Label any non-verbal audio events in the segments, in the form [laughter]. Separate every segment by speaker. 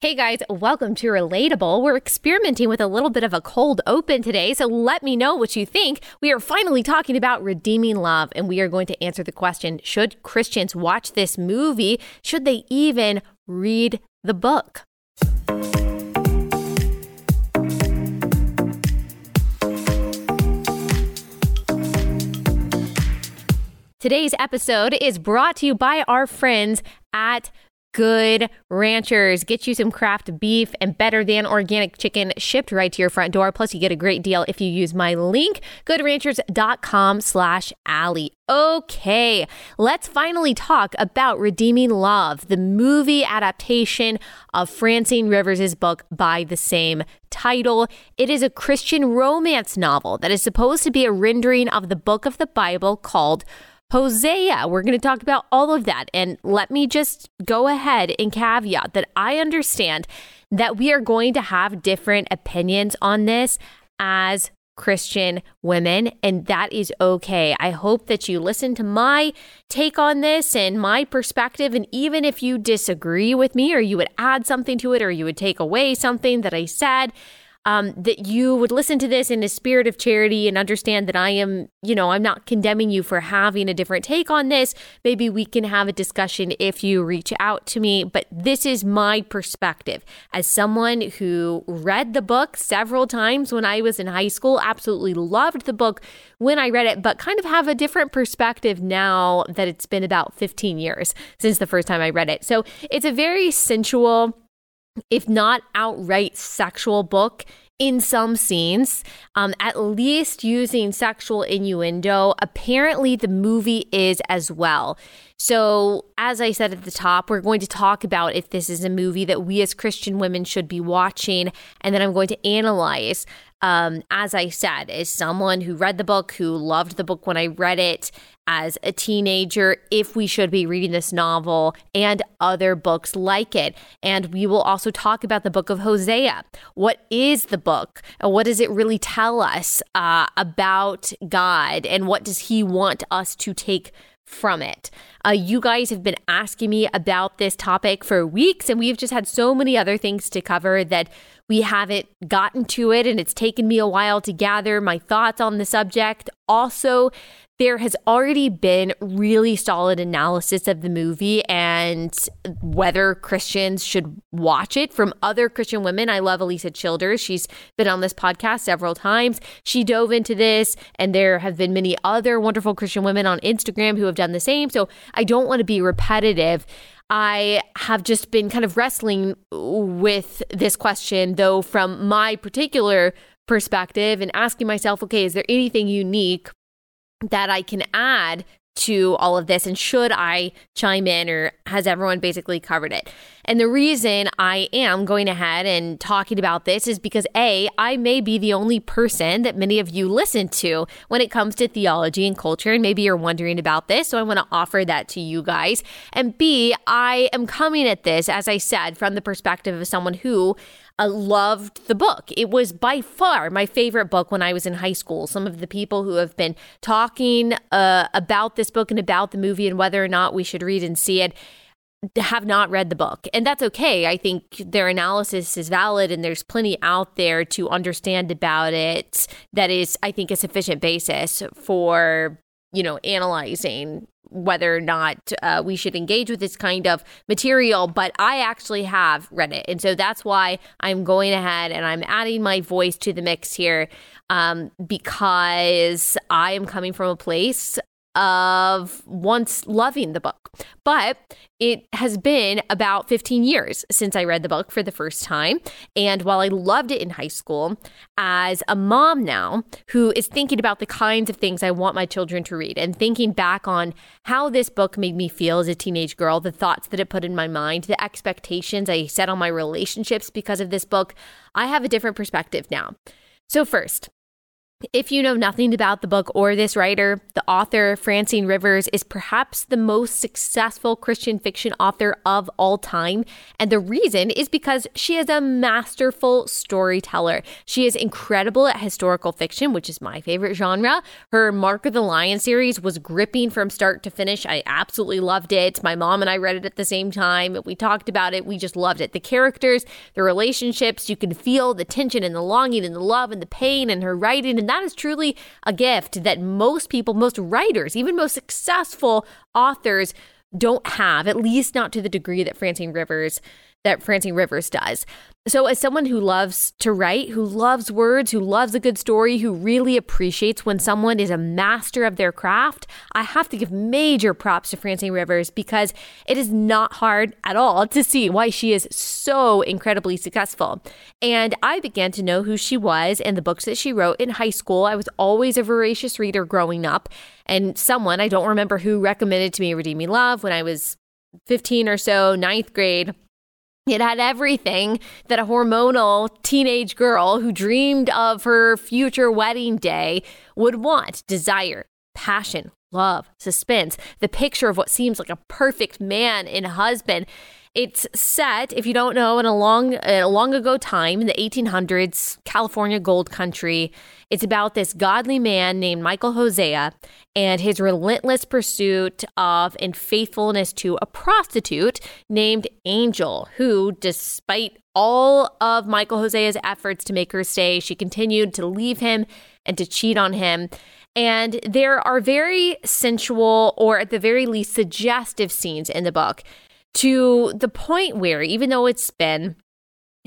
Speaker 1: Hey guys, welcome to Relatable. We're experimenting with a little bit of a cold open today, so let me know what you think. We are finally talking about redeeming love, and we are going to answer the question Should Christians watch this movie? Should they even read the book? Today's episode is brought to you by our friends at Good Ranchers. Get you some craft beef and better than organic chicken shipped right to your front door. Plus, you get a great deal if you use my link, goodranchers.com slash Allie. Okay, let's finally talk about Redeeming Love, the movie adaptation of Francine Rivers' book by the same title. It is a Christian romance novel that is supposed to be a rendering of the book of the Bible called Hosea. We're going to talk about all of that. And let me just go ahead and caveat that I understand that we are going to have different opinions on this as Christian women, and that is okay. I hope that you listen to my take on this and my perspective. And even if you disagree with me, or you would add something to it, or you would take away something that I said, um, that you would listen to this in a spirit of charity and understand that I am, you know, I'm not condemning you for having a different take on this. Maybe we can have a discussion if you reach out to me. But this is my perspective as someone who read the book several times when I was in high school, absolutely loved the book when I read it, but kind of have a different perspective now that it's been about 15 years since the first time I read it. So it's a very sensual if not outright sexual book in some scenes, um, at least using sexual innuendo. Apparently, the movie is as well. So, as I said at the top, we're going to talk about if this is a movie that we as Christian women should be watching, and then I'm going to analyze um, as I said, as someone who read the book, who loved the book when I read it as a teenager, if we should be reading this novel and other books like it. And we will also talk about the book of Hosea. What is the book? And what does it really tell us uh, about God? And what does He want us to take from it. Uh, you guys have been asking me about this topic for weeks, and we've just had so many other things to cover that we haven't gotten to it, and it's taken me a while to gather my thoughts on the subject. Also, there has already been really solid analysis of the movie and whether Christians should watch it from other Christian women. I love Alisa Childers. She's been on this podcast several times. She dove into this, and there have been many other wonderful Christian women on Instagram who have done the same. So I don't want to be repetitive. I have just been kind of wrestling with this question, though, from my particular perspective and asking myself, okay, is there anything unique that I can add to all of this and should I chime in or has everyone basically covered it? And the reason I am going ahead and talking about this is because A, I may be the only person that many of you listen to when it comes to theology and culture. And maybe you're wondering about this. So I want to offer that to you guys. And B, I am coming at this, as I said, from the perspective of someone who uh, loved the book. It was by far my favorite book when I was in high school. Some of the people who have been talking uh, about this book and about the movie and whether or not we should read and see it have not read the book. And that's okay. I think their analysis is valid and there's plenty out there to understand about it that is, I think, a sufficient basis for, you know, analyzing whether or not uh, we should engage with this kind of material, but I actually have read it. And so that's why I'm going ahead and I'm adding my voice to the mix here um, because I am coming from a place of once loving the book. But it has been about 15 years since I read the book for the first time. And while I loved it in high school, as a mom now who is thinking about the kinds of things I want my children to read and thinking back on how this book made me feel as a teenage girl, the thoughts that it put in my mind, the expectations I set on my relationships because of this book, I have a different perspective now. So, first, If you know nothing about the book or this writer, the author, Francine Rivers, is perhaps the most successful Christian fiction author of all time. And the reason is because she is a masterful storyteller. She is incredible at historical fiction, which is my favorite genre. Her Mark of the Lion series was gripping from start to finish. I absolutely loved it. My mom and I read it at the same time. We talked about it. We just loved it. The characters, the relationships, you can feel the tension and the longing and the love and the pain and her writing. And that is truly a gift that most people, most writers, even most successful authors don't have, at least not to the degree that Francine Rivers that Francine Rivers does. So, as someone who loves to write, who loves words, who loves a good story, who really appreciates when someone is a master of their craft, I have to give major props to Francine Rivers because it is not hard at all to see why she is so incredibly successful. And I began to know who she was and the books that she wrote in high school. I was always a voracious reader growing up, and someone, I don't remember who, recommended to me Redeeming Love when I was 15 or so, ninth grade. It had everything that a hormonal teenage girl who dreamed of her future wedding day would want desire, passion, love, suspense, the picture of what seems like a perfect man and husband. It's set, if you don't know, in a long, a long ago time in the 1800s, California gold country. It's about this godly man named Michael Hosea and his relentless pursuit of and faithfulness to a prostitute named Angel, who, despite all of Michael Hosea's efforts to make her stay, she continued to leave him and to cheat on him. And there are very sensual, or at the very least, suggestive scenes in the book to the point where, even though it's been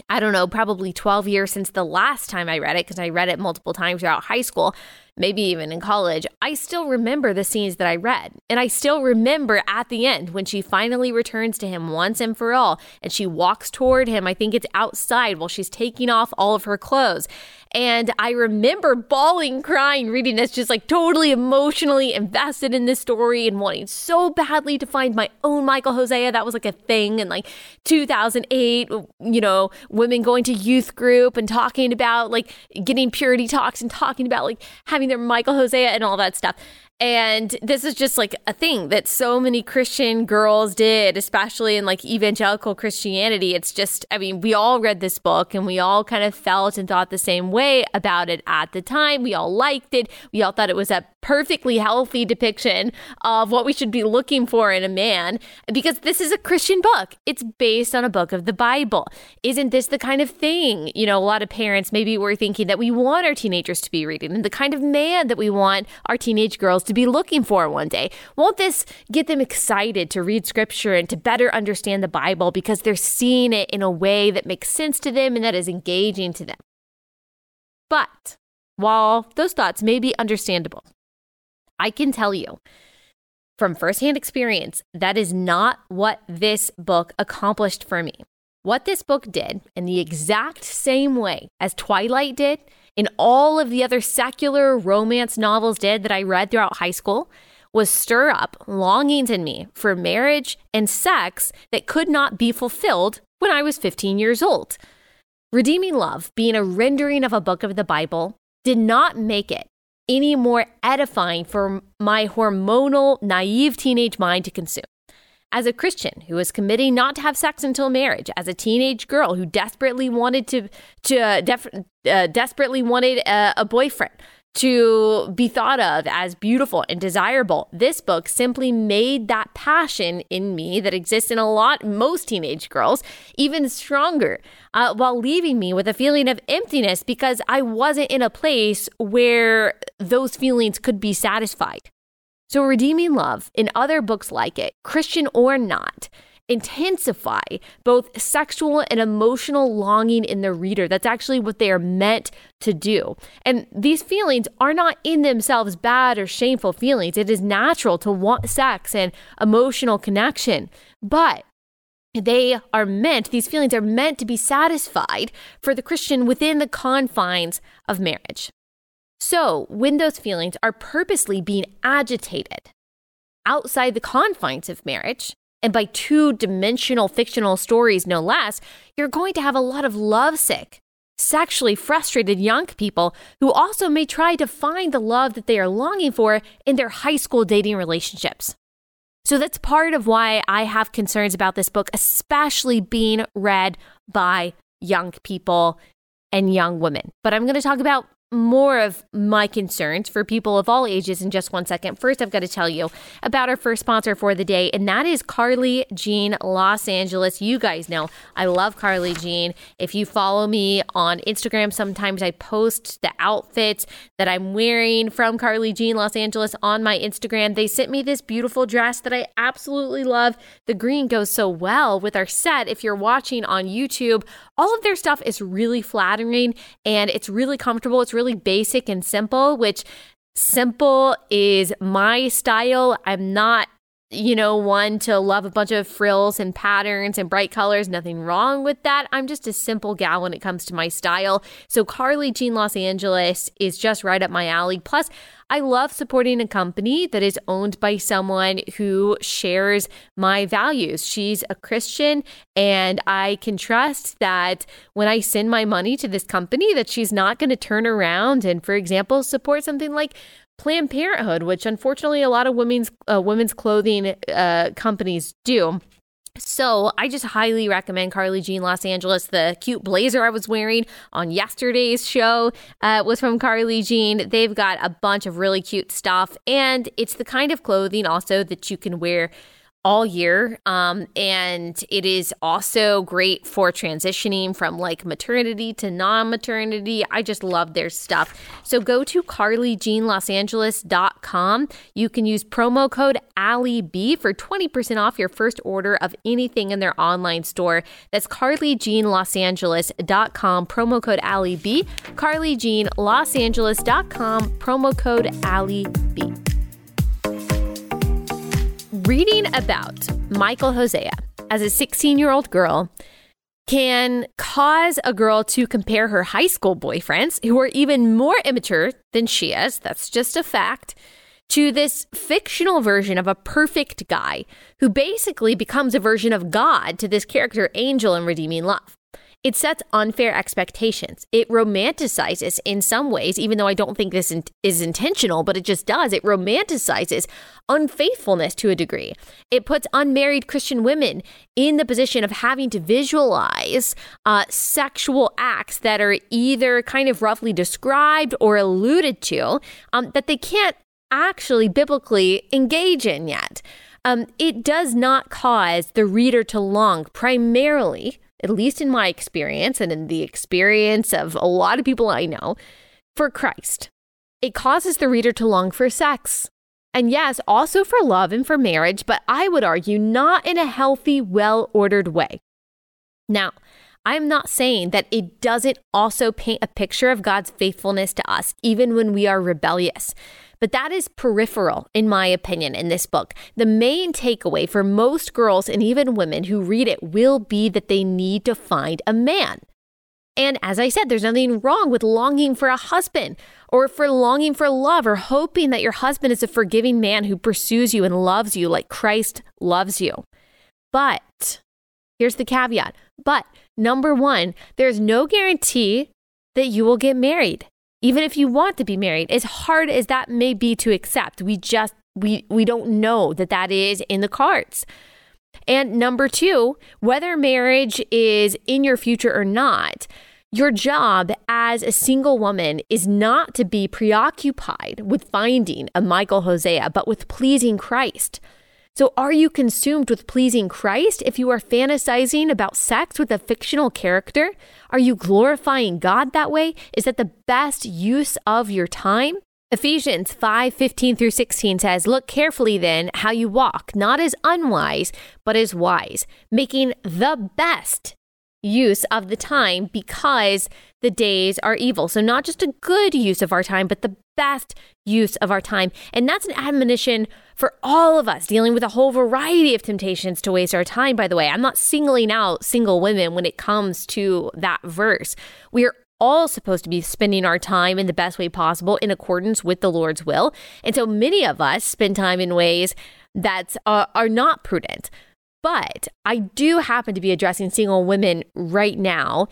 Speaker 1: I don't know, probably 12 years since the last time I read it, because I read it multiple times throughout high school maybe even in college, I still remember the scenes that I read. And I still remember at the end when she finally returns to him once and for all and she walks toward him. I think it's outside while she's taking off all of her clothes. And I remember bawling, crying, reading this, just like totally emotionally invested in this story and wanting so badly to find my own Michael Hosea. That was like a thing in like 2008, you know, women going to youth group and talking about like getting purity talks and talking about like having having their Michael Hosea and all that stuff. And this is just like a thing that so many Christian girls did, especially in like evangelical Christianity. It's just, I mean, we all read this book and we all kind of felt and thought the same way about it at the time. We all liked it. We all thought it was a perfectly healthy depiction of what we should be looking for in a man because this is a Christian book. It's based on a book of the Bible. Isn't this the kind of thing, you know, a lot of parents maybe were thinking that we want our teenagers to be reading and the kind of man that we want our teenage girls to be looking for one day? Won't this get them excited to read scripture and to better understand the Bible because they're seeing it in a way that makes sense to them and that is engaging to them? But while those thoughts may be understandable, I can tell you from firsthand experience that is not what this book accomplished for me. What this book did, in the exact same way as Twilight did, and all of the other secular romance novels did that I read throughout high school, was stir up longings in me for marriage and sex that could not be fulfilled when I was 15 years old. Redeeming Love, being a rendering of a book of the Bible, did not make it any more edifying for my hormonal, naive teenage mind to consume. As a Christian who was committing not to have sex until marriage, as a teenage girl who desperately wanted to, to uh, def- uh, desperately wanted a, a boyfriend, to be thought of as beautiful and desirable. This book simply made that passion in me that exists in a lot, most teenage girls, even stronger, uh, while leaving me with a feeling of emptiness because I wasn't in a place where those feelings could be satisfied. So, Redeeming Love and other books like it, Christian or not, intensify both sexual and emotional longing in the reader. That's actually what they are meant to do. And these feelings are not in themselves bad or shameful feelings. It is natural to want sex and emotional connection. But they are meant, these feelings are meant to be satisfied for the Christian within the confines of marriage. So, when those feelings are purposely being agitated outside the confines of marriage, and by two dimensional fictional stories, no less, you're going to have a lot of lovesick, sexually frustrated young people who also may try to find the love that they are longing for in their high school dating relationships. So that's part of why I have concerns about this book, especially being read by young people and young women. But I'm going to talk about more of my concerns for people of all ages in just one second. First, I've got to tell you about our first sponsor for the day, and that is Carly Jean Los Angeles. You guys know I love Carly Jean. If you follow me on Instagram, sometimes I post the outfits that I'm wearing from Carly Jean Los Angeles on my Instagram. They sent me this beautiful dress that I absolutely love. The green goes so well with our set. If you're watching on YouTube, all of their stuff is really flattering and it's really comfortable. It's really basic and simple, which simple is my style. I'm not you know, one to love a bunch of frills and patterns and bright colors. Nothing wrong with that. I'm just a simple gal when it comes to my style. So Carly Jean Los Angeles is just right up my alley. Plus, I love supporting a company that is owned by someone who shares my values. She's a Christian and I can trust that when I send my money to this company that she's not going to turn around and for example support something like Planned Parenthood, which unfortunately a lot of women's uh, women's clothing uh, companies do. So I just highly recommend Carly Jean Los Angeles. The cute blazer I was wearing on yesterday's show uh, was from Carly Jean. They've got a bunch of really cute stuff, and it's the kind of clothing also that you can wear all year. Um, and it is also great for transitioning from like maternity to non maternity. I just love their stuff. So go to carlyjeanlosangeles.com. You can use promo code AllieB for 20% off your first order of anything in their online store. That's carlyjeanlosangeles.com, promo code AllieB. carlyjeanlosangeles.com, promo code AllieB reading about Michael Hosea as a 16 year old girl can cause a girl to compare her high school boyfriends, who are even more immature than she is, that's just a fact, to this fictional version of a perfect guy who basically becomes a version of God to this character, Angel, in Redeeming Love. It sets unfair expectations. It romanticizes in some ways, even though I don't think this is intentional, but it just does. It romanticizes unfaithfulness to a degree. It puts unmarried Christian women in the position of having to visualize uh, sexual acts that are either kind of roughly described or alluded to um, that they can't actually biblically engage in yet. Um, it does not cause the reader to long primarily at least in my experience and in the experience of a lot of people I know, for Christ. It causes the reader to long for sex. And yes, also for love and for marriage, but I would argue not in a healthy, well ordered way. Now, I'm not saying that it doesn't also paint a picture of God's faithfulness to us, even when we are rebellious. But that is peripheral, in my opinion, in this book. The main takeaway for most girls and even women who read it will be that they need to find a man. And as I said, there's nothing wrong with longing for a husband or for longing for love or hoping that your husband is a forgiving man who pursues you and loves you like Christ loves you. But here's the caveat. But number one, there's no guarantee that you will get married even if you want to be married as hard as that may be to accept we just we we don't know that that is in the cards and number 2 whether marriage is in your future or not your job as a single woman is not to be preoccupied with finding a Michael Hosea, but with pleasing Christ. So, are you consumed with pleasing Christ if you are fantasizing about sex with a fictional character? Are you glorifying God that way? Is that the best use of your time? Ephesians 5 15 through 16 says, Look carefully then how you walk, not as unwise, but as wise, making the best use of the time because the days are evil. So, not just a good use of our time, but the best use of our time. And that's an admonition for all of us dealing with a whole variety of temptations to waste our time, by the way. I'm not singling out single women when it comes to that verse. We are all supposed to be spending our time in the best way possible in accordance with the Lord's will. And so many of us spend time in ways that uh, are not prudent. But I do happen to be addressing single women right now.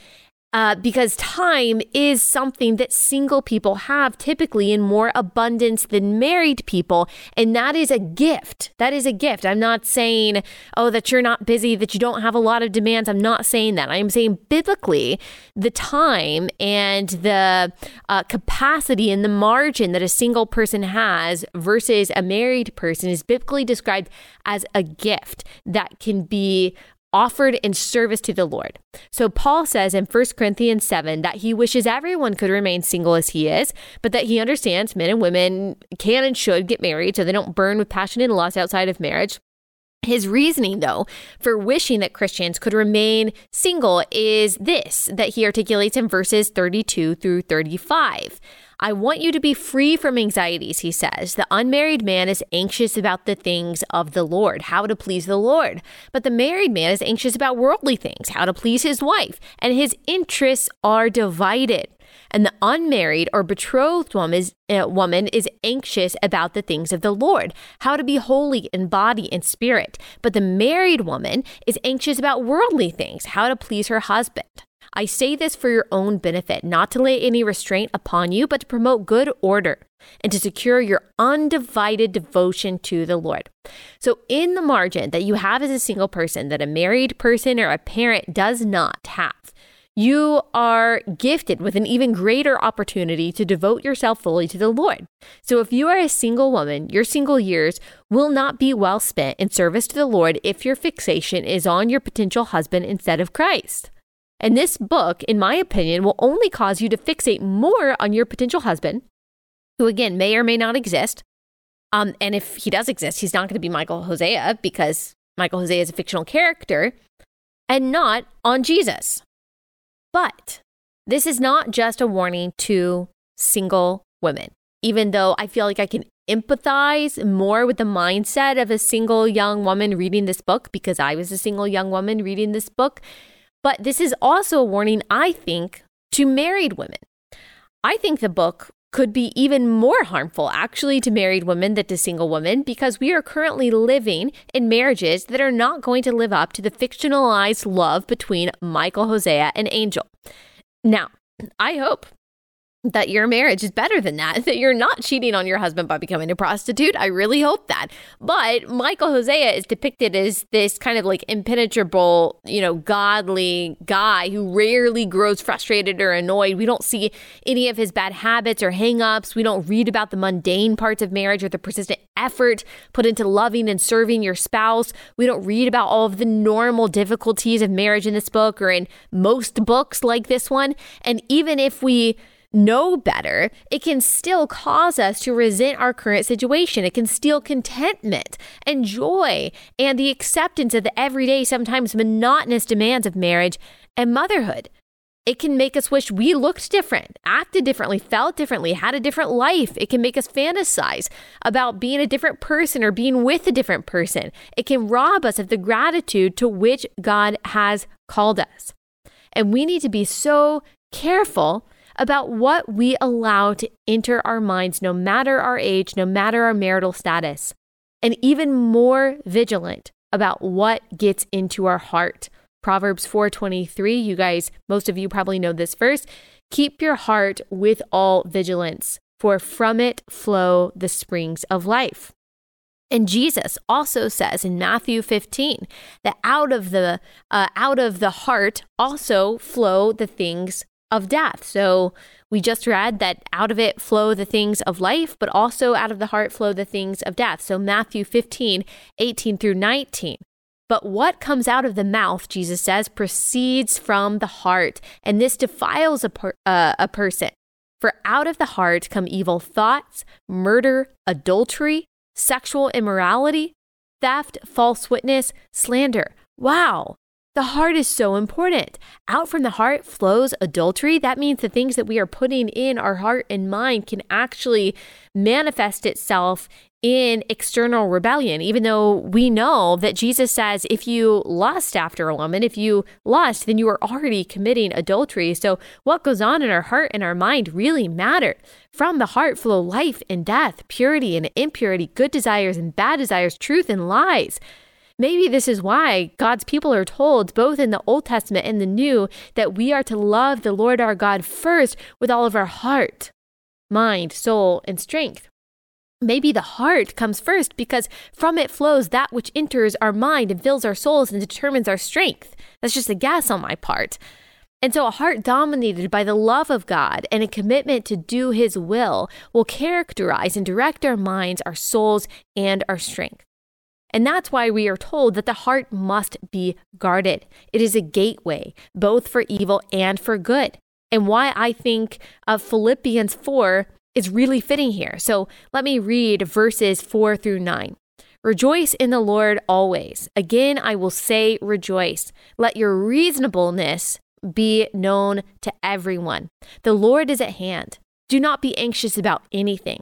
Speaker 1: Uh, because time is something that single people have typically in more abundance than married people. And that is a gift. That is a gift. I'm not saying, oh, that you're not busy, that you don't have a lot of demands. I'm not saying that. I'm saying biblically, the time and the uh, capacity and the margin that a single person has versus a married person is biblically described as a gift that can be offered in service to the Lord. So Paul says in 1 Corinthians 7 that he wishes everyone could remain single as he is, but that he understands men and women can and should get married so they don't burn with passion and lust outside of marriage. His reasoning, though, for wishing that Christians could remain single is this that he articulates in verses 32 through 35. I want you to be free from anxieties, he says. The unmarried man is anxious about the things of the Lord, how to please the Lord. But the married man is anxious about worldly things, how to please his wife, and his interests are divided. And the unmarried or betrothed woman is, uh, woman is anxious about the things of the Lord, how to be holy in body and spirit. But the married woman is anxious about worldly things, how to please her husband. I say this for your own benefit, not to lay any restraint upon you, but to promote good order and to secure your undivided devotion to the Lord. So, in the margin that you have as a single person, that a married person or a parent does not have, you are gifted with an even greater opportunity to devote yourself fully to the Lord. So, if you are a single woman, your single years will not be well spent in service to the Lord if your fixation is on your potential husband instead of Christ. And this book, in my opinion, will only cause you to fixate more on your potential husband, who again may or may not exist. Um, and if he does exist, he's not going to be Michael Hosea because Michael Hosea is a fictional character and not on Jesus. But this is not just a warning to single women, even though I feel like I can empathize more with the mindset of a single young woman reading this book because I was a single young woman reading this book. But this is also a warning, I think, to married women. I think the book could be even more harmful actually to married women than to single women because we are currently living in marriages that are not going to live up to the fictionalized love between Michael Hosea and Angel. Now, I hope that your marriage is better than that, [laughs] that you're not cheating on your husband by becoming a prostitute. I really hope that. But Michael Hosea is depicted as this kind of like impenetrable, you know, godly guy who rarely grows frustrated or annoyed. We don't see any of his bad habits or hangups. We don't read about the mundane parts of marriage or the persistent effort put into loving and serving your spouse. We don't read about all of the normal difficulties of marriage in this book or in most books like this one. And even if we know better, it can still cause us to resent our current situation. It can steal contentment and joy and the acceptance of the everyday, sometimes monotonous demands of marriage and motherhood. It can make us wish we looked different, acted differently, felt differently, had a different life. It can make us fantasize about being a different person or being with a different person. It can rob us of the gratitude to which God has called us. And we need to be so careful about what we allow to enter our minds, no matter our age, no matter our marital status, and even more vigilant about what gets into our heart. Proverbs 4:23, you guys, most of you probably know this verse. Keep your heart with all vigilance, for from it flow the springs of life. And Jesus also says in Matthew 15 that out of the uh, out of the heart also flow the things of death. So we just read that out of it flow the things of life, but also out of the heart flow the things of death. So Matthew 15, 18 through 19. But what comes out of the mouth, Jesus says, proceeds from the heart, and this defiles a, per- uh, a person. For out of the heart come evil thoughts, murder, adultery, sexual immorality, theft, false witness, slander. Wow. The heart is so important. Out from the heart flows adultery. That means the things that we are putting in our heart and mind can actually manifest itself in external rebellion, even though we know that Jesus says if you lust after a woman, if you lust, then you are already committing adultery. So, what goes on in our heart and our mind really matter. From the heart flow life and death, purity and impurity, good desires and bad desires, truth and lies. Maybe this is why God's people are told, both in the Old Testament and the New, that we are to love the Lord our God first with all of our heart, mind, soul, and strength. Maybe the heart comes first because from it flows that which enters our mind and fills our souls and determines our strength. That's just a guess on my part. And so, a heart dominated by the love of God and a commitment to do His will will characterize and direct our minds, our souls, and our strength. And that's why we are told that the heart must be guarded. It is a gateway, both for evil and for good. And why I think of Philippians 4 is really fitting here. So let me read verses 4 through 9. Rejoice in the Lord always. Again, I will say, rejoice. Let your reasonableness be known to everyone. The Lord is at hand. Do not be anxious about anything,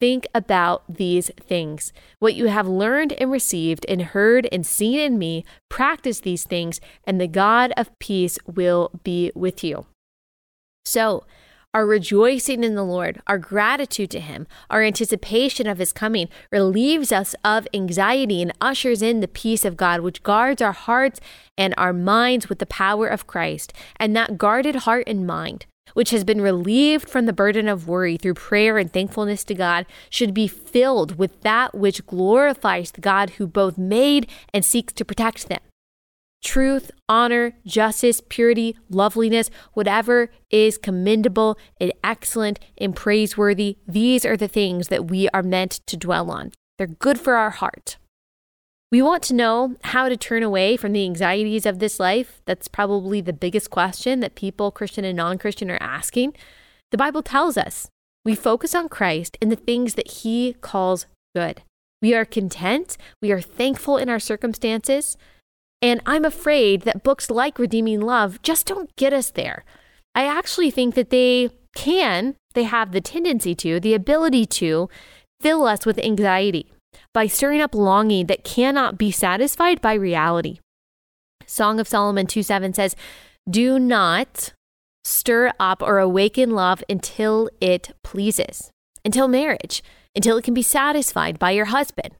Speaker 1: think about these things. What you have learned and received and heard and seen in me, practice these things, and the God of peace will be with you. So, our rejoicing in the Lord, our gratitude to Him, our anticipation of His coming relieves us of anxiety and ushers in the peace of God, which guards our hearts and our minds with the power of Christ. And that guarded heart and mind, which has been relieved from the burden of worry through prayer and thankfulness to God, should be filled with that which glorifies the God who both made and seeks to protect them truth, honor, justice, purity, loveliness, whatever is commendable and excellent and praiseworthy, these are the things that we are meant to dwell on. They're good for our heart. We want to know how to turn away from the anxieties of this life. That's probably the biggest question that people, Christian and non Christian, are asking. The Bible tells us we focus on Christ and the things that He calls good. We are content, we are thankful in our circumstances. And I'm afraid that books like Redeeming Love just don't get us there. I actually think that they can, they have the tendency to, the ability to fill us with anxiety by stirring up longing that cannot be satisfied by reality. Song of Solomon 2 7 says, Do not stir up or awaken love until it pleases, until marriage, until it can be satisfied by your husband.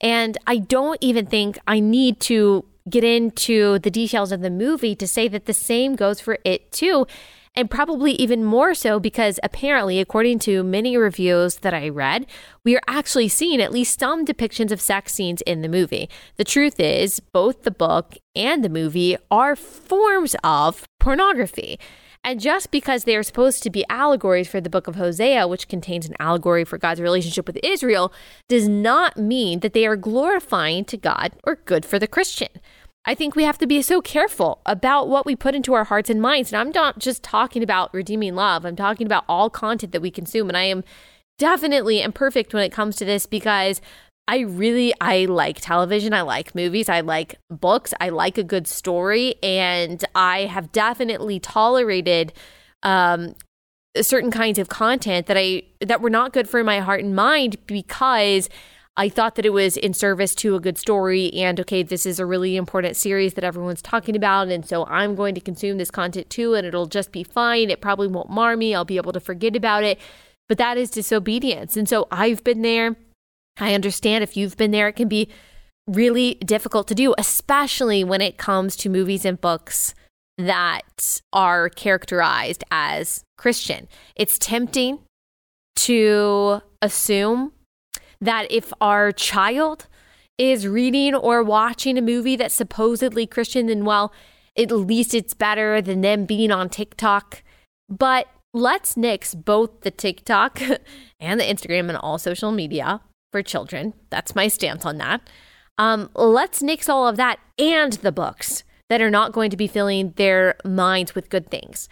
Speaker 1: And I don't even think I need to get into the details of the movie to say that the same goes for it too. And probably even more so because apparently, according to many reviews that I read, we are actually seeing at least some depictions of sex scenes in the movie. The truth is, both the book and the movie are forms of pornography. And just because they are supposed to be allegories for the book of Hosea, which contains an allegory for God's relationship with Israel, does not mean that they are glorifying to God or good for the Christian. I think we have to be so careful about what we put into our hearts and minds. And I'm not just talking about redeeming love, I'm talking about all content that we consume. And I am definitely imperfect when it comes to this because I really I like television, I like movies, I like books, I like a good story, and I have definitely tolerated um, certain kinds of content that I that were not good for my heart and mind because I thought that it was in service to a good story and okay, this is a really important series that everyone's talking about and so I'm going to consume this content too and it'll just be fine. It probably won't mar me. I'll be able to forget about it. But that is disobedience. And so I've been there I understand if you've been there, it can be really difficult to do, especially when it comes to movies and books that are characterized as Christian. It's tempting to assume that if our child is reading or watching a movie that's supposedly Christian, then well, at least it's better than them being on TikTok. But let's nix both the TikTok [laughs] and the Instagram and all social media for children. That's my stance on that. Um, let's nix all of that and the books that are not going to be filling their minds with good things.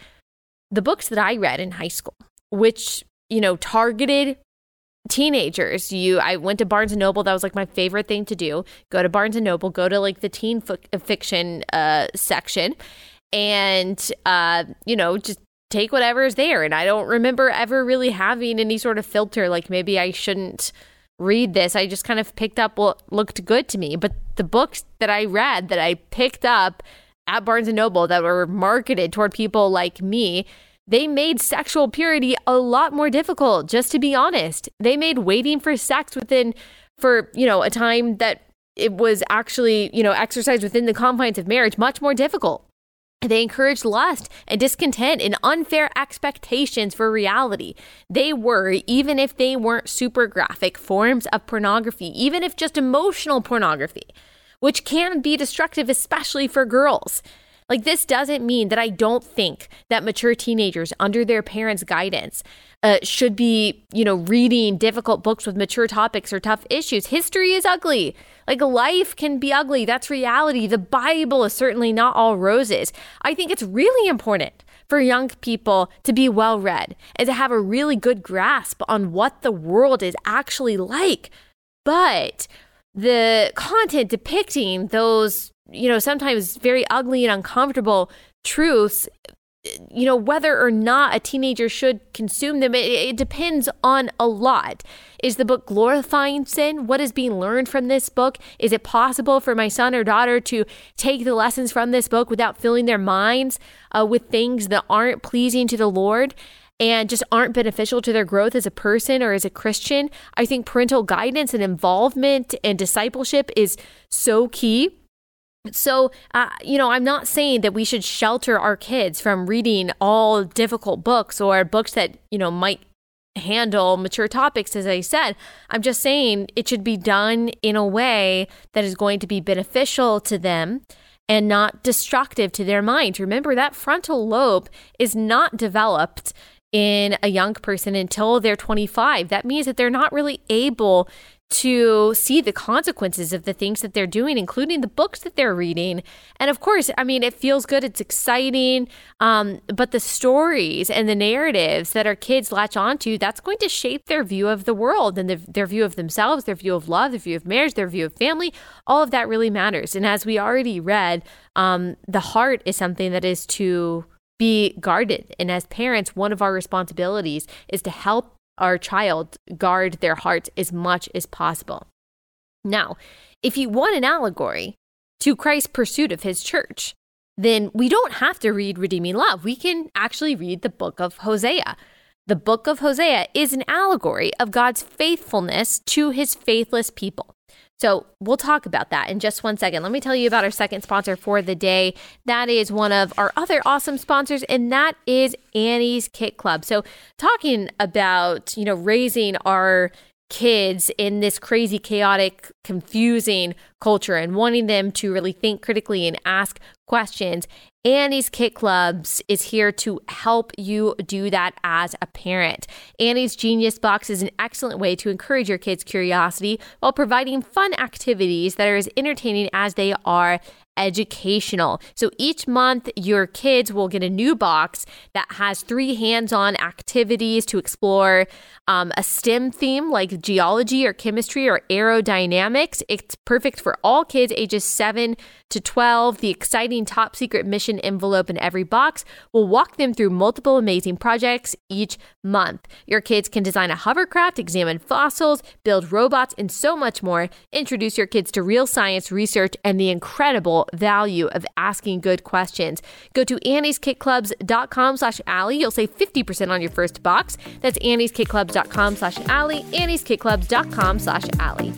Speaker 1: The books that I read in high school, which, you know, targeted teenagers you i went to barnes and noble that was like my favorite thing to do go to barnes and noble go to like the teen f- fiction uh, section and uh, you know, just take whatever is there. And I don't remember ever really having any sort of filter, like maybe I shouldn't read this. I just kind of picked up what looked good to me. But the books that I read that I picked up at Barnes and Noble that were marketed toward people like me, they made sexual purity a lot more difficult, just to be honest. They made waiting for sex within for, you know, a time that it was actually, you know, exercised within the confines of marriage much more difficult. They encouraged lust and discontent and unfair expectations for reality. They were, even if they weren't super graphic, forms of pornography, even if just emotional pornography, which can be destructive, especially for girls. Like, this doesn't mean that I don't think that mature teenagers, under their parents' guidance, uh, should be, you know, reading difficult books with mature topics or tough issues. History is ugly. Like, life can be ugly. That's reality. The Bible is certainly not all roses. I think it's really important for young people to be well read and to have a really good grasp on what the world is actually like. But the content depicting those you know, sometimes very ugly and uncomfortable truths you know whether or not a teenager should consume them it, it, depends on a lot. Is the book glorifying sin? What is being learned from this book? Is it possible for my son or daughter to take the lessons from this book without filling their minds uh, with things that aren't pleasing to the lord and just aren't beneficial to their growth as a person or as a christian? I think parental guidance and involvement and discipleship is so key so, uh, you know, I'm not saying that we should shelter our kids from reading all difficult books or books that, you know, might handle mature topics, as I said. I'm just saying it should be done in a way that is going to be beneficial to them and not destructive to their mind. Remember, that frontal lobe is not developed in a young person until they're 25. That means that they're not really able to see the consequences of the things that they're doing, including the books that they're reading. And of course, I mean, it feels good, it's exciting, um, but the stories and the narratives that our kids latch onto, that's going to shape their view of the world and the, their view of themselves, their view of love, their view of marriage, their view of family. All of that really matters. And as we already read, um, the heart is something that is to be guarded. And as parents, one of our responsibilities is to help our child guard their heart as much as possible. Now, if you want an allegory to Christ's pursuit of his church, then we don't have to read Redeeming Love. We can actually read the book of Hosea. The book of Hosea is an allegory of God's faithfulness to his faithless people. So we'll talk about that in just one second. Let me tell you about our second sponsor for the day. That is one of our other awesome sponsors, and that is Annie's Kit Club. So talking about, you know, raising our kids in this crazy, chaotic, confusing culture and wanting them to really think critically and ask questions Annie's Kit Clubs is here to help you do that as a parent. Annie's Genius Box is an excellent way to encourage your kids' curiosity while providing fun activities that are as entertaining as they are educational. So each month, your kids will get a new box that has three hands on activities to explore um, a STEM theme like geology or chemistry or aerodynamics. It's perfect for all kids ages 7 to 12. The exciting top secret mission envelope in every box will walk them through multiple amazing projects each month. Your kids can design a hovercraft, examine fossils, build robots, and so much more. Introduce your kids to real science research and the incredible value of asking good questions. Go to annieskitclubs.com slash Allie. You'll save 50% on your first box. That's annieskitclubs.com slash Allie, annieskitclubs.com slash Allie.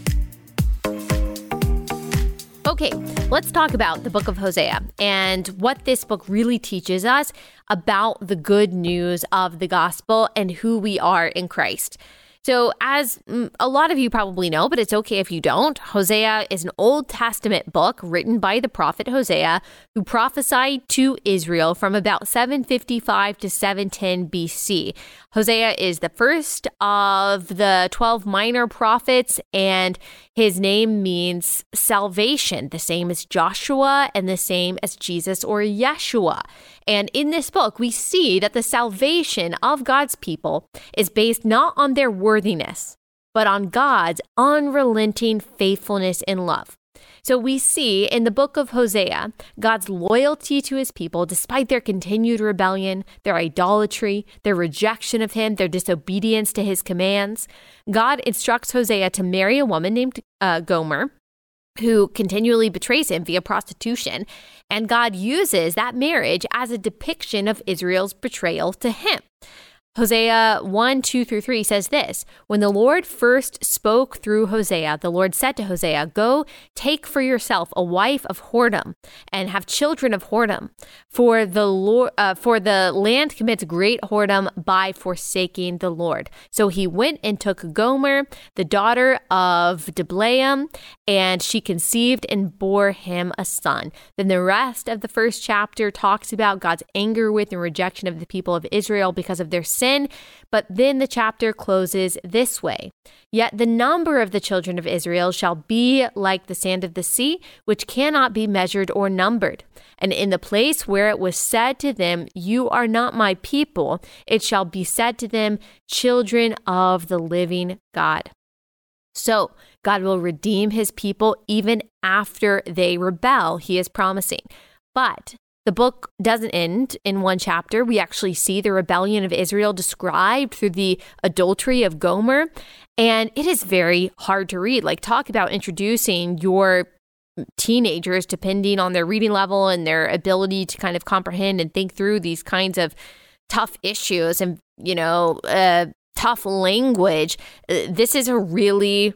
Speaker 1: Okay, let's talk about the book of Hosea and what this book really teaches us about the good news of the gospel and who we are in Christ. So, as a lot of you probably know, but it's okay if you don't, Hosea is an Old Testament book written by the prophet Hosea, who prophesied to Israel from about 755 to 710 BC. Hosea is the first of the 12 minor prophets, and his name means salvation, the same as Joshua and the same as Jesus or Yeshua. And in this book, we see that the salvation of God's people is based not on their worthiness, but on God's unrelenting faithfulness and love. So we see in the book of Hosea God's loyalty to his people despite their continued rebellion, their idolatry, their rejection of him, their disobedience to his commands. God instructs Hosea to marry a woman named uh, Gomer, who continually betrays him via prostitution. And God uses that marriage as a depiction of Israel's betrayal to him. Hosea 1 2 through 3 says this When the Lord first spoke through Hosea, the Lord said to Hosea, Go take for yourself a wife of whoredom and have children of whoredom. For the, Lord, uh, for the land commits great whoredom by forsaking the Lord. So he went and took Gomer, the daughter of Diblaim, and she conceived and bore him a son. Then the rest of the first chapter talks about God's anger with and rejection of the people of Israel because of their sin sin. But then the chapter closes this way Yet the number of the children of Israel shall be like the sand of the sea, which cannot be measured or numbered. And in the place where it was said to them, You are not my people, it shall be said to them, Children of the living God. So, God will redeem his people even after they rebel, he is promising. But the book doesn't end in one chapter. We actually see the rebellion of Israel described through the adultery of Gomer. And it is very hard to read. Like, talk about introducing your teenagers, depending on their reading level and their ability to kind of comprehend and think through these kinds of tough issues and, you know, uh, tough language. Uh, this is a really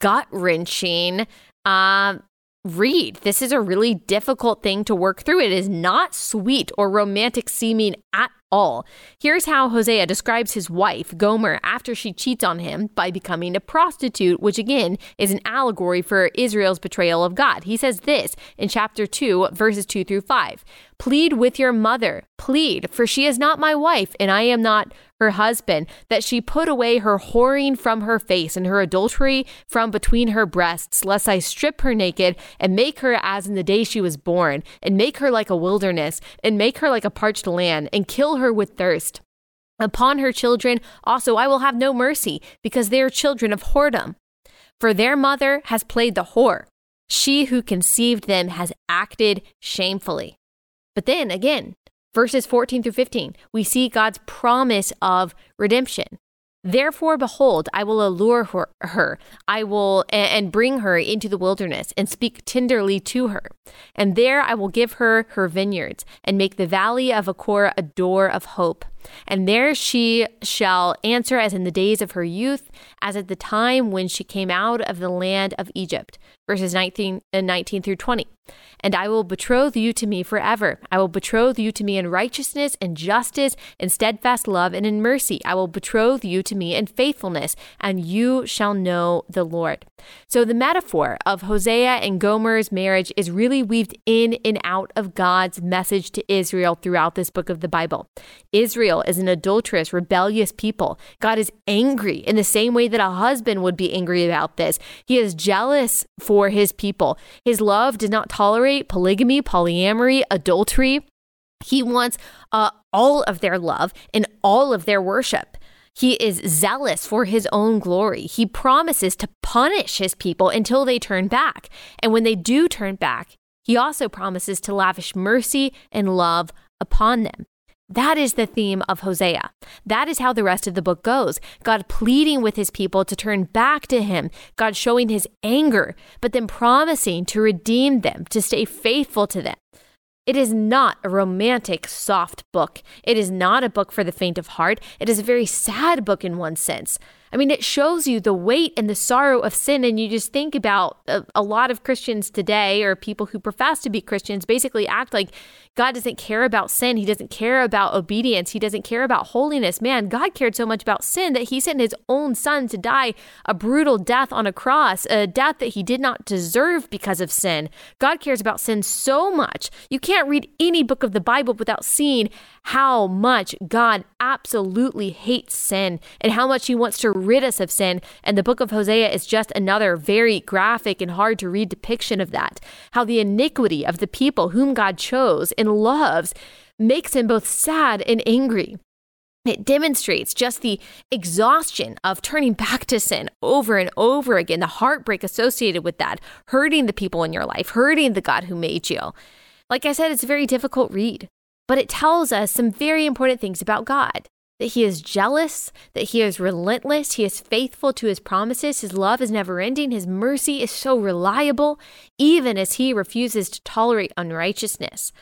Speaker 1: gut wrenching uh, read. This is a really difficult thing to work through. It is not sweet or romantic seeming at all. Here's how Hosea describes his wife, Gomer, after she cheats on him by becoming a prostitute, which again is an allegory for Israel's betrayal of God. He says this in chapter 2, verses 2 through 5 Plead with your mother, plead, for she is not my wife, and I am not her husband, that she put away her whoring from her face and her adultery from between her breasts, lest I strip her naked and make her as in the day she was born, and make her like a wilderness, and make her like a parched land, and kill her with thirst. Upon her children also I will have no mercy, because they are children of whoredom. For their mother has played the whore. She who conceived them has acted shamefully. But then again, verses 14 through 15, we see God's promise of redemption. Therefore, behold, I will allure her, I will and bring her into the wilderness and speak tenderly to her. And there I will give her her vineyards and make the valley of Achor a door of hope. And there she shall answer as in the days of her youth, as at the time when she came out of the land of Egypt. Verses 19, uh, 19 through 20. And I will betroth you to me forever. I will betroth you to me in righteousness and justice and steadfast love and in mercy. I will betroth you to me in faithfulness, and you shall know the Lord. So the metaphor of Hosea and Gomer's marriage is really weaved in and out of God's message to Israel throughout this book of the Bible. Israel is an adulterous, rebellious people. God is angry in the same way that a husband would be angry about this. He is jealous for his people. His love does not tolerate polygamy, polyamory, adultery. He wants uh, all of their love and all of their worship. He is zealous for his own glory. He promises to punish his people until they turn back. And when they do turn back, he also promises to lavish mercy and love upon them. That is the theme of Hosea. That is how the rest of the book goes. God pleading with his people to turn back to him, God showing his anger, but then promising to redeem them, to stay faithful to them. It is not a romantic, soft book. It is not a book for the faint of heart. It is a very sad book in one sense. I mean, it shows you the weight and the sorrow of sin. And you just think about a, a, lot of Christians today, or people who profess to be Christians, basically act like God doesn't care about sin. He doesn't care about obedience. He doesn't care about holiness. Man, God cared so much about sin that he sent his own son to die a brutal death on a cross, a death that he did not deserve because of sin. God cares about sin so much. You can't read any book of the Bible without seeing how much God absolutely hates sin and how much he wants to rid us of sin. And the book of Hosea is just another very graphic and hard to read depiction of that. How the iniquity of the people whom God chose and loves makes him both sad and angry. It demonstrates just the exhaustion of turning back to sin over and over again, the heartbreak associated with that, hurting the people in your life, hurting the God who made you. Like I said, it's a very difficult read, but it tells us some very important things about God that he is jealous, that he is relentless, he is faithful to his promises, his love is never ending, his mercy is so reliable, even as he refuses to tolerate unrighteousness.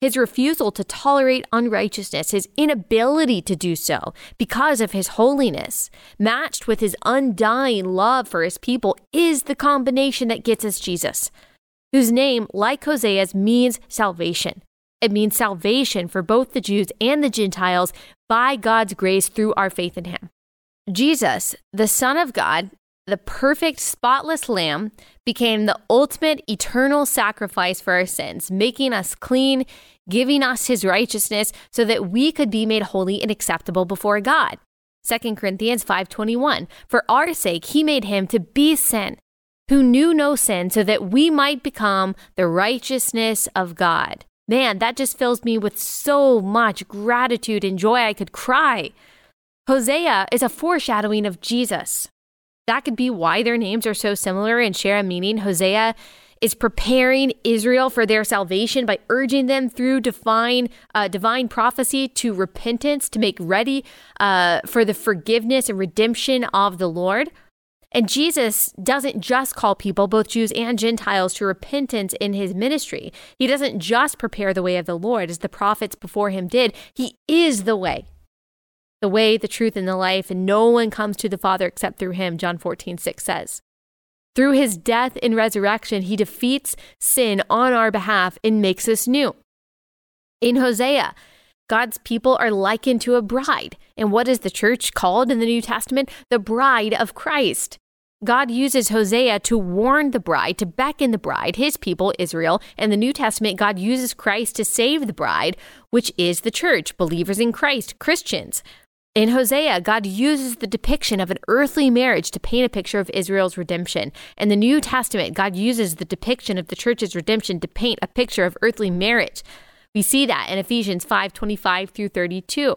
Speaker 1: His refusal to tolerate unrighteousness, his inability to do so because of his holiness, matched with his undying love for his people, is the combination that gets us Jesus, whose name, like Hosea's, means salvation. It means salvation for both the Jews and the Gentiles by God's grace through our faith in him. Jesus, the Son of God, the perfect, spotless Lamb, became the ultimate eternal sacrifice for our sins, making us clean, giving us his righteousness so that we could be made holy and acceptable before God. 2 Corinthians 5:21 For our sake he made him to be sin who knew no sin so that we might become the righteousness of God. Man, that just fills me with so much gratitude and joy I could cry. Hosea is a foreshadowing of Jesus. That could be why their names are so similar and share a meaning. Hosea is preparing Israel for their salvation by urging them through divine, uh, divine prophecy to repentance, to make ready uh, for the forgiveness and redemption of the Lord. And Jesus doesn't just call people, both Jews and Gentiles, to repentance in his ministry. He doesn't just prepare the way of the Lord as the prophets before him did. He is the way, the way, the truth, and the life, and no one comes to the Father except through him, John 14, 6 says. Through his death and resurrection, he defeats sin on our behalf and makes us new. In Hosea, God's people are likened to a bride. And what is the church called in the New Testament? The bride of Christ. God uses Hosea to warn the bride, to beckon the bride, his people, Israel. And the New Testament, God uses Christ to save the bride, which is the church, believers in Christ, Christians. In Hosea, God uses the depiction of an earthly marriage to paint a picture of Israel's redemption. In the New Testament, God uses the depiction of the church's redemption to paint a picture of earthly marriage. We see that in Ephesians 5 25 through 32.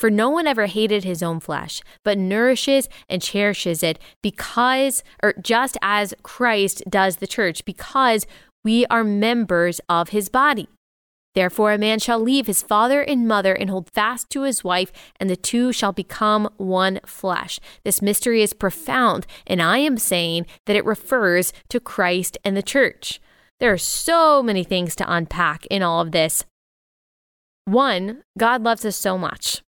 Speaker 1: For no one ever hated his own flesh, but nourishes and cherishes it because, or just as Christ does the church, because we are members of his body. Therefore, a man shall leave his father and mother and hold fast to his wife, and the two shall become one flesh. This mystery is profound, and I am saying that it refers to Christ and the church. There are so many things to unpack in all of this. One, God loves us so much.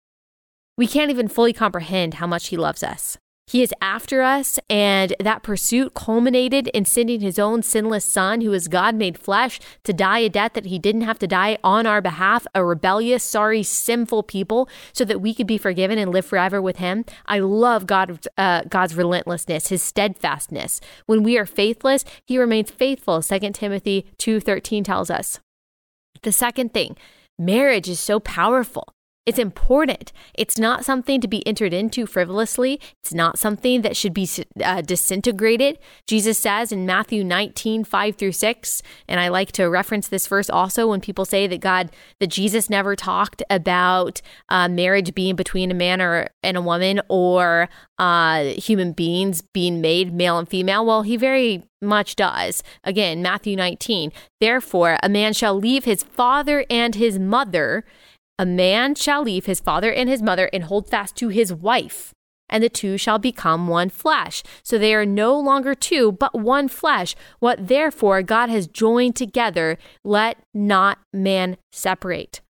Speaker 1: We can't even fully comprehend how much He loves us. He is after us, and that pursuit culminated in sending his own sinless Son, who is God made flesh, to die a death that he didn't have to die on our behalf, a rebellious, sorry, sinful people, so that we could be forgiven and live forever with him. I love God, uh, God's relentlessness, his steadfastness. When we are faithless, he remains faithful, 2 Timothy 2.13 tells us. The second thing, marriage is so powerful. It's important. It's not something to be entered into frivolously. It's not something that should be uh, disintegrated. Jesus says in Matthew 19, 5 through 6, and I like to reference this verse also when people say that God, that Jesus never talked about uh, marriage being between a man or and a woman or uh, human beings being made male and female. Well, he very much does. Again, Matthew 19. Therefore, a man shall leave his father and his mother a man shall leave his father and his mother and hold fast to his wife, and the two shall become one flesh. So they are no longer two, but one flesh. What therefore God has joined together, let not man separate.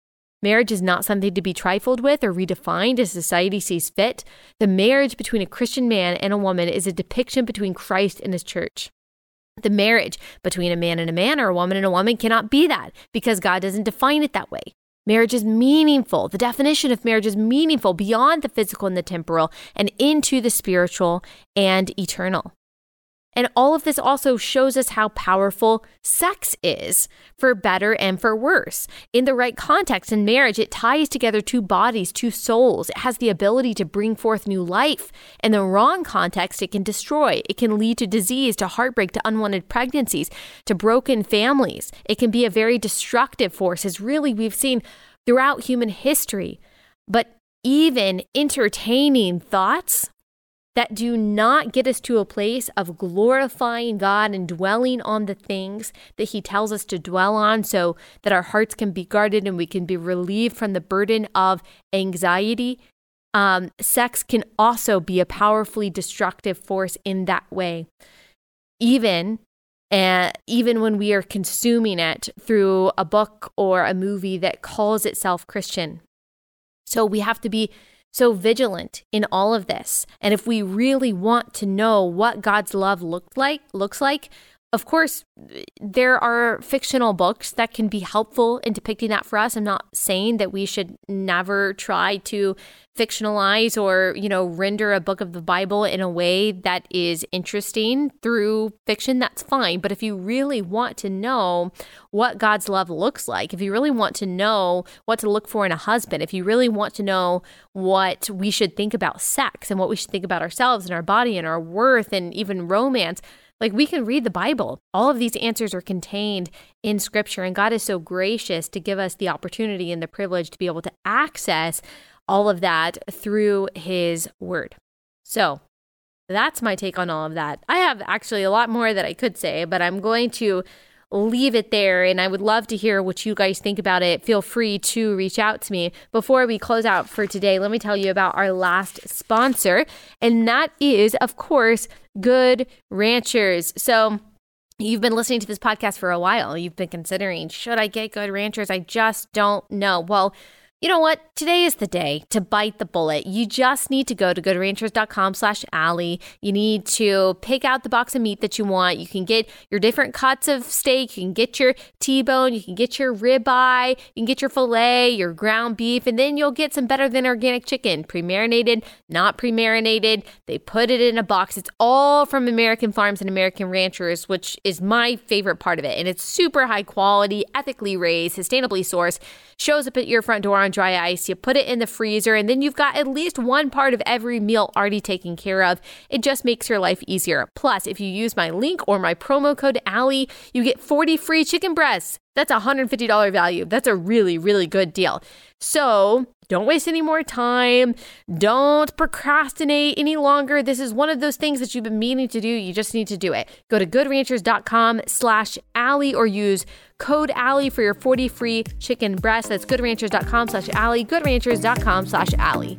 Speaker 1: Marriage is not something to be trifled with or redefined as society sees fit. The marriage between a Christian man and a woman is a depiction between Christ and his church. The marriage between a man and a man or a woman and a woman cannot be that because God doesn't define it that way. Marriage is meaningful. The definition of marriage is meaningful beyond the physical and the temporal and into the spiritual and eternal. And all of this also shows us how powerful sex is, for better and for worse. In the right context in marriage, it ties together two bodies, two souls. It has the ability to bring forth new life. In the wrong context, it can destroy. It can lead to disease, to heartbreak, to unwanted pregnancies, to broken families. It can be a very destructive force, as really we've seen throughout human history. But even entertaining thoughts that do not get us to a place of glorifying God and dwelling on the things that He tells us to dwell on so that our hearts can be guarded and we can be relieved from the burden of anxiety. Um, sex can also be a powerfully destructive force in that way. Even and even when we are consuming it through a book or a movie that calls itself Christian. So we have to be so vigilant in all of this. And if we really want to know what God's love looked like, looks like, of course, there are fictional books that can be helpful in depicting that for us. I'm not saying that we should never try to fictionalize or, you know, render a book of the Bible in a way that is interesting through fiction. That's fine. But if you really want to know what God's love looks like, if you really want to know what to look for in a husband, if you really want to know what we should think about sex and what we should think about ourselves and our body and our worth and even romance, like we can read the Bible. All of these answers are contained in scripture, and God is so gracious to give us the opportunity and the privilege to be able to access all of that through his word. So, that's my take on all of that. I have actually a lot more that I could say, but I'm going to leave it there. And I would love to hear what you guys think about it. Feel free to reach out to me. Before we close out for today, let me tell you about our last sponsor, and that is, of course, Good Ranchers. So, You've been listening to this podcast for a while. You've been considering, should I get good ranchers? I just don't know. Well, you know what? Today is the day to bite the bullet. You just need to go to goodranchers.com slash Allie. You need to pick out the box of meat that you want. You can get your different cuts of steak. You can get your T-bone. You can get your ribeye. You can get your filet, your ground beef, and then you'll get some better than organic chicken. Pre-marinated, not pre-marinated. They put it in a box. It's all from American farms and American ranchers, which is my favorite part of it. And it's super high quality, ethically raised, sustainably sourced. Shows up at your front door on dry ice. You put it in the freezer, and then you've got at least one part of every meal already taken care of. It just makes your life easier. Plus, if you use my link or my promo code Allie, you get 40 free chicken breasts. That's a $150 value. That's a really, really good deal. So don't waste any more time. Don't procrastinate any longer. This is one of those things that you've been meaning to do. You just need to do it. Go to goodranchers.com slash Allie or use code Allie for your 40 free chicken breasts. That's goodranchers.com slash Allie, goodranchers.com slash Allie.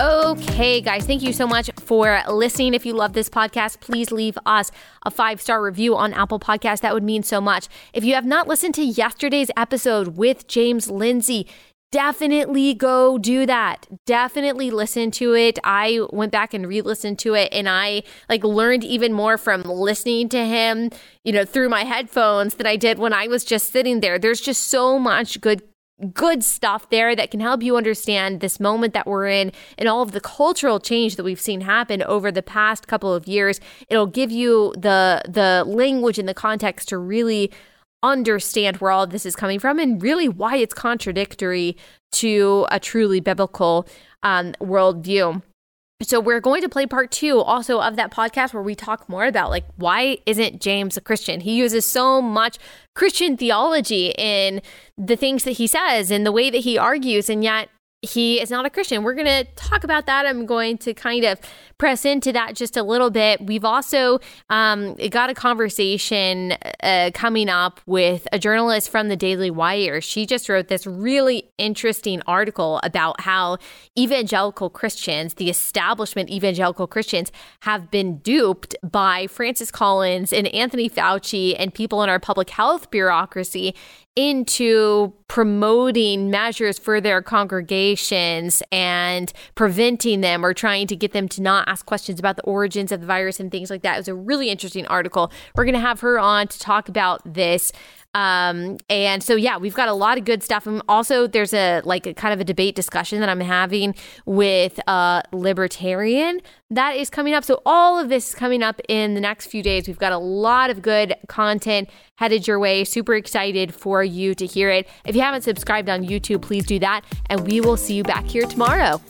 Speaker 1: Okay, guys, thank you so much for listening. If you love this podcast, please leave us a five star review on Apple Podcasts. That would mean so much. If you have not listened to yesterday's episode with James Lindsay, definitely go do that. Definitely listen to it. I went back and re-listened to it and I like learned even more from listening to him, you know, through my headphones than I did when I was just sitting there. There's just so much good good stuff there that can help you understand this moment that we're in and all of the cultural change that we've seen happen over the past couple of years. It'll give you the the language and the context to really understand where all this is coming from and really why it's contradictory to a truly biblical um, worldview. So we're going to play part two also of that podcast where we talk more about like why isn't James a Christian? He uses so much Christian theology in the things that he says and the way that he argues, and yet he is not a Christian. We're going to talk about that. I'm going to kind of press into that just a little bit. We've also um, got a conversation uh, coming up with a journalist from the Daily Wire. She just wrote this really interesting article about how evangelical Christians, the establishment evangelical Christians, have been duped by Francis Collins and Anthony Fauci and people in our public health bureaucracy into promoting measures for their congregations and preventing them or trying to get them to not ask questions about the origins of the virus and things like that. It was a really interesting article. We're going to have her on to talk about this. Um, and so yeah, we've got a lot of good stuff. And also, there's a like a kind of a debate discussion that I'm having with a libertarian that is coming up. So all of this is coming up in the next few days. We've got a lot of good content headed your way. Super excited for you to hear it. If you haven't subscribed on YouTube, please do that. And we will see you back here tomorrow.